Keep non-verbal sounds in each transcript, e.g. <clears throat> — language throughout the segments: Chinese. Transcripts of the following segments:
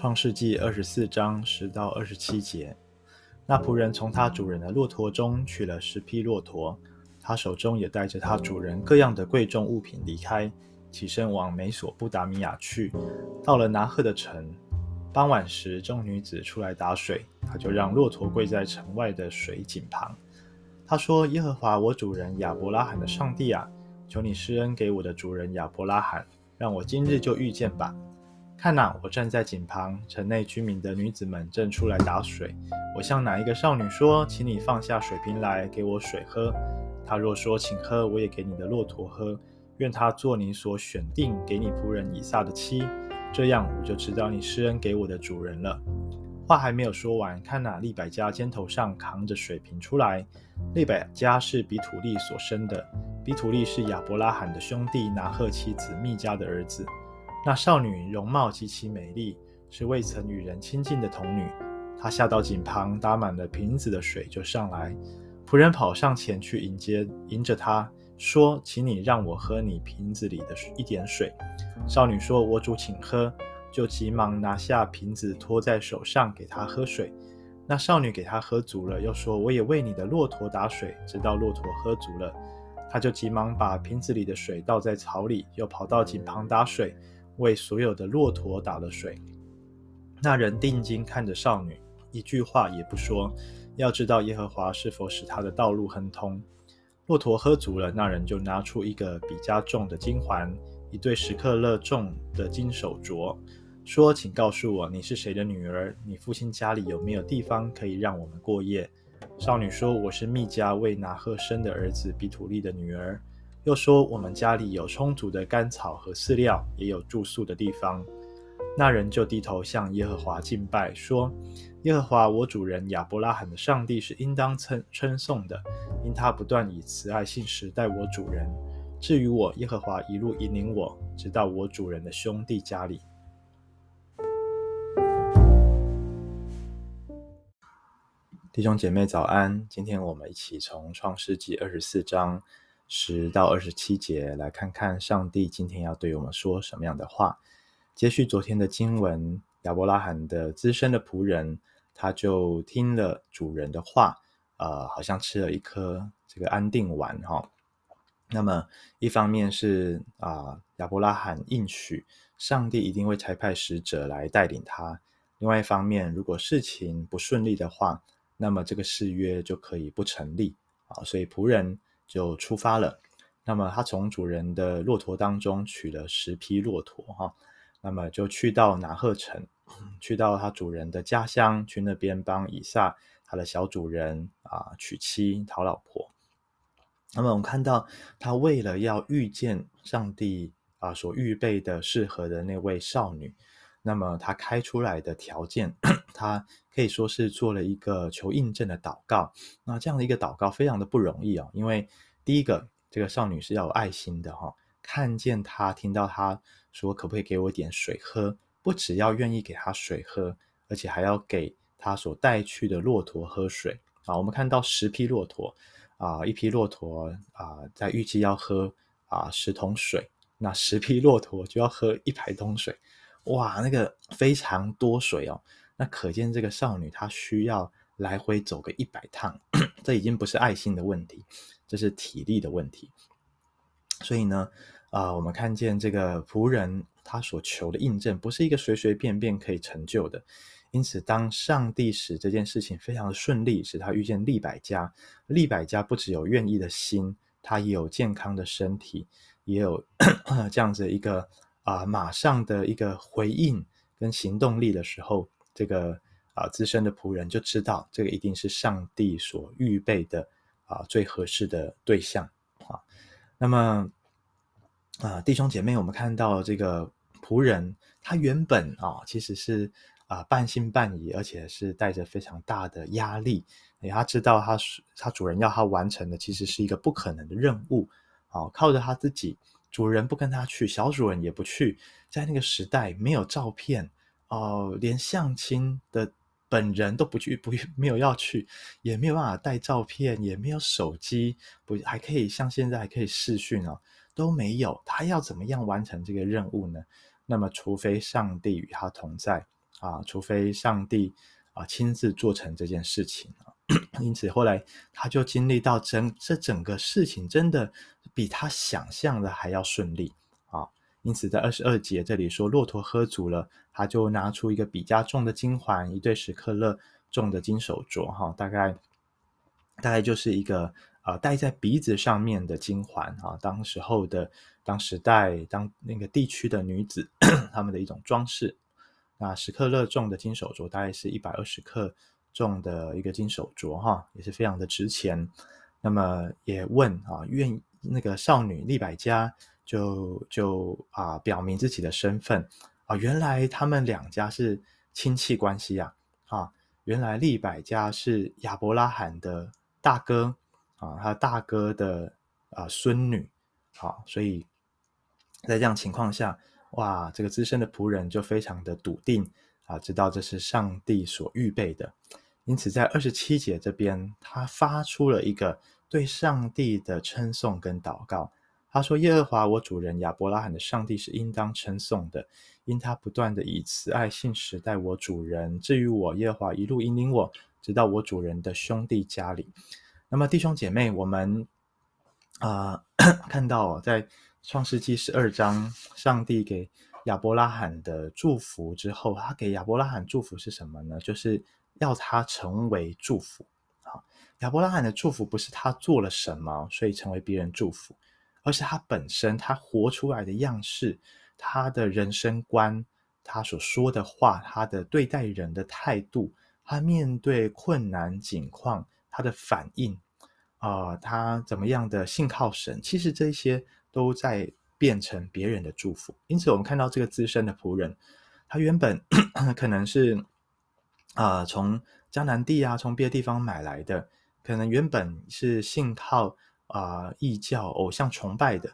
创世纪二十四章十到二十七节，那仆人从他主人的骆驼中取了十匹骆驼，他手中也带着他主人各样的贵重物品离开，起身往美索不达米亚去。到了拿赫的城，傍晚时，众女子出来打水，他就让骆驼跪在城外的水井旁。他说：“耶和华我主人亚伯拉罕的上帝啊，求你施恩给我的主人亚伯拉罕，让我今日就遇见吧。”看哪，我站在井旁，城内居民的女子们正出来打水。我向哪一个少女说：“请你放下水瓶来，给我水喝。”她若说：“请喝，我也给你的骆驼喝。”愿她做你所选定给你仆人以撒的妻，这样我就知道你施恩给我的主人了。话还没有说完，看哪，利百加肩头上扛着水瓶出来。利百加是比土利所生的，比土利是亚伯拉罕的兄弟拿鹤妻子密迦的儿子。那少女容貌极其美丽，是未曾与人亲近的童女。她下到井旁，打满了瓶子的水，就上来。仆人跑上前去迎接，迎着她说：“请你让我喝你瓶子里的一点水。”少女说：“我主，请喝。”就急忙拿下瓶子，托在手上给她喝水。那少女给她喝足了，又说：“我也为你的骆驼打水，直到骆驼喝足了。”她就急忙把瓶子里的水倒在草里，又跑到井旁打水。为所有的骆驼打了水。那人定睛看着少女，一句话也不说，要知道耶和华是否使他的道路亨通。骆驼喝足了，那人就拿出一个比加重的金环，一对十克勒重的金手镯，说：“请告诉我，你是谁的女儿？你父亲家里有没有地方可以让我们过夜？”少女说：“我是密迦为拿鹤生的儿子比土利的女儿。”又说：“我们家里有充足的干草和饲料，也有住宿的地方。”那人就低头向耶和华敬拜，说：“耶和华我主人亚伯拉罕的上帝是应当称称颂的，因他不断以慈爱信实待我主人。至于我，耶和华一路引领我，直到我主人的兄弟家里。”弟兄姐妹早安，今天我们一起从创世纪二十四章。十到二十七节，来看看上帝今天要对我们说什么样的话。接续昨天的经文，亚伯拉罕的资深的仆人，他就听了主人的话，呃，好像吃了一颗这个安定丸哈、哦。那么一方面是啊，亚、伯拉罕应许上帝一定会差派使者来带领他；另外一方面，如果事情不顺利的话，那么这个誓约就可以不成立啊。所以仆人。就出发了。那么他从主人的骆驼当中取了十匹骆驼，哈，那么就去到拿鹤城，去到他主人的家乡，去那边帮以撒他的小主人啊娶妻讨老婆。那么我们看到他为了要遇见上帝啊所预备的适合的那位少女，那么他开出来的条件，他可以说是做了一个求印证的祷告。那这样的一个祷告非常的不容易哦，因为第一个，这个少女是要有爱心的哈，看见他，听到他说可不可以给我点水喝，不只要愿意给他水喝，而且还要给他所带去的骆驼喝水啊。我们看到十匹骆驼啊，一匹骆驼啊，在预计要喝啊十桶水，那十匹骆驼就要喝一百桶水。哇，那个非常多水哦，那可见这个少女她需要来回走个一百趟，<coughs> 这已经不是爱心的问题，这是体力的问题。所以呢，啊、我们看见这个仆人他所求的印证，不是一个随随便便可以成就的。因此，当上帝使这件事情非常的顺利，使他遇见利百加，利百加不只有愿意的心，他也有健康的身体，也有 <coughs> 这样子一个。啊，马上的一个回应跟行动力的时候，这个啊资深的仆人就知道，这个一定是上帝所预备的啊最合适的对象啊。那么啊，弟兄姐妹，我们看到这个仆人，他原本啊其实是啊半信半疑，而且是带着非常大的压力，因为他知道他他主人要他完成的，其实是一个不可能的任务啊，靠着他自己。主人不跟他去，小主人也不去。在那个时代，没有照片，哦、连相亲的本人都不去，不没有要去，也没有办法带照片，也没有手机，不还可以像现在还可以视讯哦，都没有。他要怎么样完成这个任务呢？那么，除非上帝与他同在啊，除非上帝啊亲自做成这件事情啊。<clears throat> 因此后来他就经历到整这整个事情真的比他想象的还要顺利啊。因此在二十二节这里说，骆驼喝足了，他就拿出一个比较重的金环，一对十克勒重的金手镯，哈，大概大概就是一个。啊，戴在鼻子上面的金环啊，当时候的当时代当那个地区的女子 <clears throat> 她们的一种装饰。那十克勒重的金手镯，大概是一百二十克重的一个金手镯哈，也是非常的值钱。那么也问啊，愿那个少女利百加就就啊表明自己的身份啊，原来他们两家是亲戚关系呀啊，原来利百加是亚伯拉罕的大哥。啊，他大哥的啊孙女，好，所以在这样情况下，哇，这个资深的仆人就非常的笃定啊，知道这是上帝所预备的。因此，在二十七节这边，他发出了一个对上帝的称颂跟祷告。他说：“耶和华我主人亚伯拉罕的上帝是应当称颂的，因他不断的以慈爱信实待我主人。至于我，耶和华一路引领我，直到我主人的兄弟家里。”那么弟兄姐妹，我们啊、<coughs> 看到在创世纪十二章，上帝给亚伯拉罕的祝福之后，他给亚伯拉罕祝福是什么呢？就是要他成为祝福。啊，亚伯拉罕的祝福不是他做了什么，所以成为别人祝福，而是他本身他活出来的样式，他的人生观，他所说的话，他的对待人的态度，他面对困难境况。他的反应，啊、他怎么样的信靠神？其实这些都在变成别人的祝福。因此，我们看到这个资深的仆人，他原本 <coughs> 可能是啊、呃，从江南地啊，从别的地方买来的，可能原本是信靠啊、呃、异教偶像崇拜的，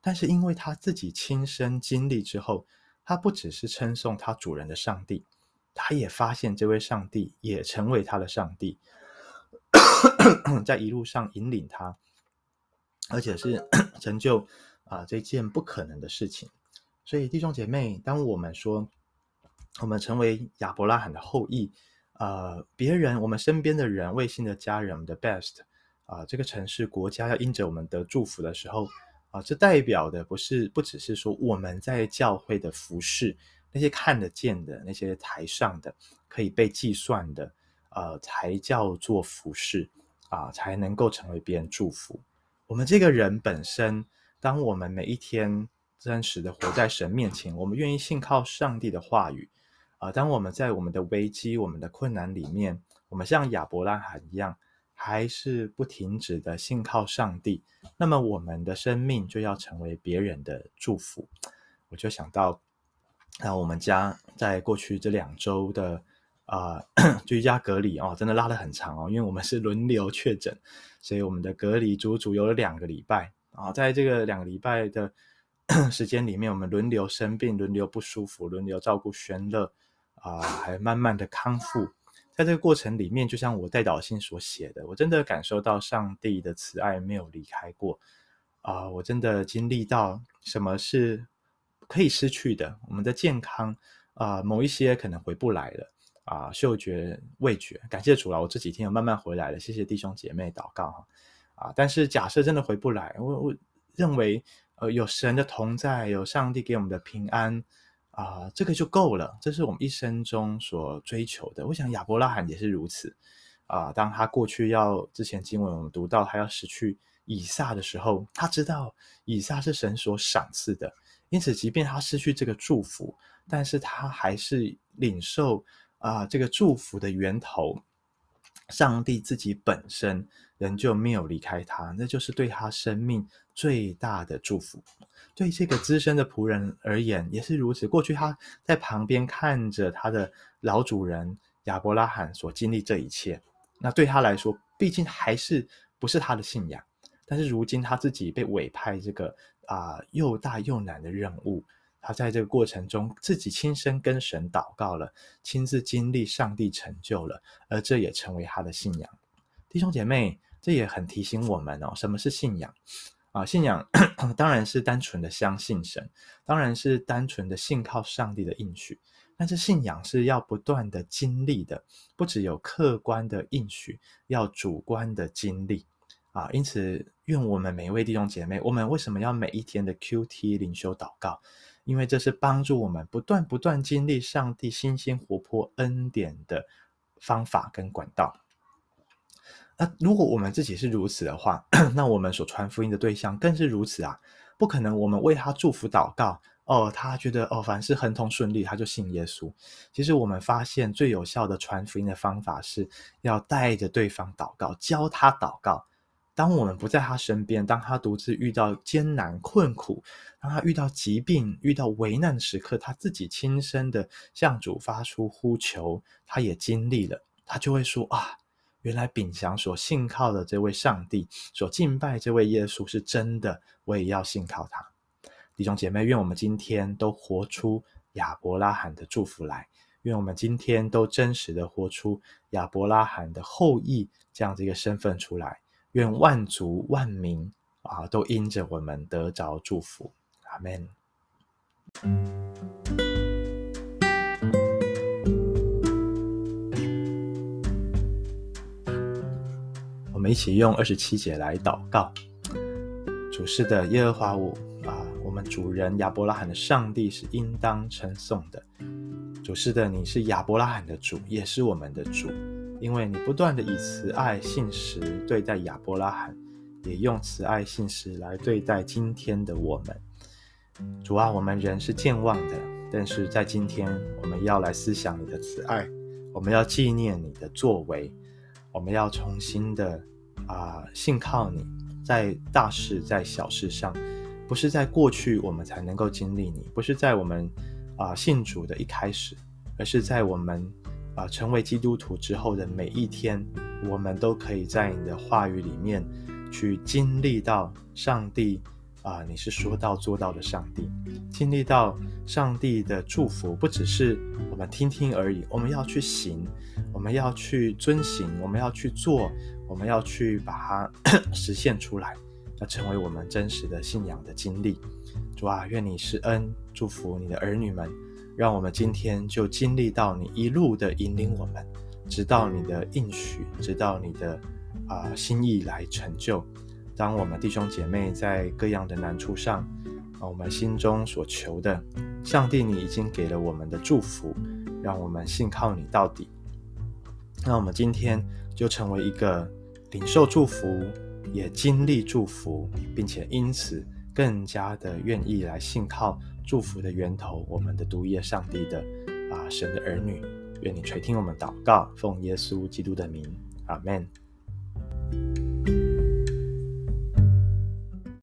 但是因为他自己亲身经历之后，他不只是称颂他主人的上帝，他也发现这位上帝也成为他的上帝。<coughs> 在一路上引领他，而且是 <coughs> 成就啊、这件不可能的事情。所以弟兄姐妹，当我们说我们成为亚伯拉罕的后裔，呃，别人我们身边的人、卫星的家人们的 best 啊、呃，这个城市国家要因着我们得祝福的时候啊、呃，这代表的不是不只是说我们在教会的服事，那些看得见的那些台上的可以被计算的。呃，才叫做服侍啊，才能够成为别人祝福。我们这个人本身，当我们每一天真实的活在神面前，我们愿意信靠上帝的话语啊。当我们在我们的危机、我们的困难里面，我们像亚伯拉罕一样，还是不停止的信靠上帝，那么我们的生命就要成为别人的祝福。我就想到，那我们家在过去这两周的。啊、<coughs> 居家隔离哦，真的拉得很长哦，因为我们是轮流确诊，所以我们的隔离足足有两个礼拜啊、在这个两个礼拜的 <clears throat> 时间里面，我们轮流生病，轮流不舒服，轮流照顾轩乐啊，还慢慢的康复。在这个过程里面，就像我代祷信所写的，我真的感受到上帝的慈爱没有离开过啊、我真的经历到什么是可以失去的，我们的健康啊、某一些可能回不来了。啊，嗅觉、味觉，感谢主了，我这几天有慢慢回来了，谢谢弟兄姐妹祷告哈。啊，但是假设真的回不来，我我认为，呃，有神的同在，有上帝给我们的平安，啊，这个就够了，这是我们一生中所追求的。我想亚伯拉罕也是如此，啊，当他过去要之前经文我们读到他要失去以撒的时候，他知道以撒是神所赏赐的，因此即便他失去这个祝福，但是他还是领受。啊，这个祝福的源头，上帝自己本身仍旧没有离开他，那就是对他生命最大的祝福。对这个资深的仆人而言也是如此。过去他在旁边看着他的老主人亚伯拉罕所经历这一切，那对他来说，毕竟还是不是他的信仰。但是如今他自己被委派这个啊又大又难的任务。他在这个过程中自己亲身跟神祷告了，亲自经历上帝成就了，而这也成为他的信仰。弟兄姐妹，这也很提醒我们哦，什么是信仰啊？信仰当然是单纯的相信神，当然是单纯的信靠上帝的应许。但是信仰是要不断的经历的，不只有客观的应许，要主观的经历啊。因此，愿我们每一位弟兄姐妹，我们为什么要每一天的 QT 灵修祷告？因为这是帮助我们不断不断经历上帝新鲜活泼恩典的方法跟管道。那如果我们自己是如此的话，<coughs> 那我们所传福音的对象更是如此啊！不可能，我们为他祝福祷告哦，他觉得哦，凡事亨通顺利，他就信耶稣。其实我们发现最有效的传福音的方法是要带着对方祷告，教他祷告。当我们不在他身边，当他独自遇到艰难困苦，当他遇到疾病、遇到危难的时刻，他自己亲身的向主发出呼求，他也经历了，他就会说啊。原来秉祥所信靠的这位上帝，所敬拜这位耶稣是真的，我也要信靠他。弟兄姐妹，愿我们今天都活出亚伯拉罕的祝福来，愿我们今天都真实的活出亚伯拉罕的后裔这样子一个身份出来。愿万族万民啊，都因着我们得着祝福。阿门。们一起用二十七节来祷告。主是的，耶和华我啊，我们主人亚伯拉罕的上帝是应当称颂的。主是的，你是亚伯拉罕的主，也是我们的主，因为你不断的以慈爱信实对待亚伯拉罕，也用慈爱信实来对待今天的我们。主啊，我们人是健忘的，但是在今天，我们要来思想你的慈爱，我们要纪念你的作为，我们要重新的。啊，信靠你，在大事在小事上，不是在过去我们才能够经历你，不是在我们啊信主的一开始，而是在我们啊成为基督徒之后的每一天，我们都可以在你的话语里面去经历到上帝啊，你是说到做到的上帝，经历到上帝的祝福，不只是我们听听而已，我们要去行，我们要去遵行，我们要去做。我们要去把它 <coughs> 实现出来，要成为我们真实的信仰的经历。主啊，愿你是恩祝福你的儿女们，让我们今天就经历到你一路的引领我们，直到你的应许，直到你的啊、心意来成就。当我们弟兄姐妹在各样的难处上，啊，我们心中所求的，上帝你已经给了我们的祝福，让我们信靠你到底。那我们今天就成为一个。领受祝福，也经历祝福，并且因此更加的愿意来信靠祝福的源头，我们的独一上帝的啊神的儿女，愿你垂听我们祷告，奉耶稣基督的名，阿门。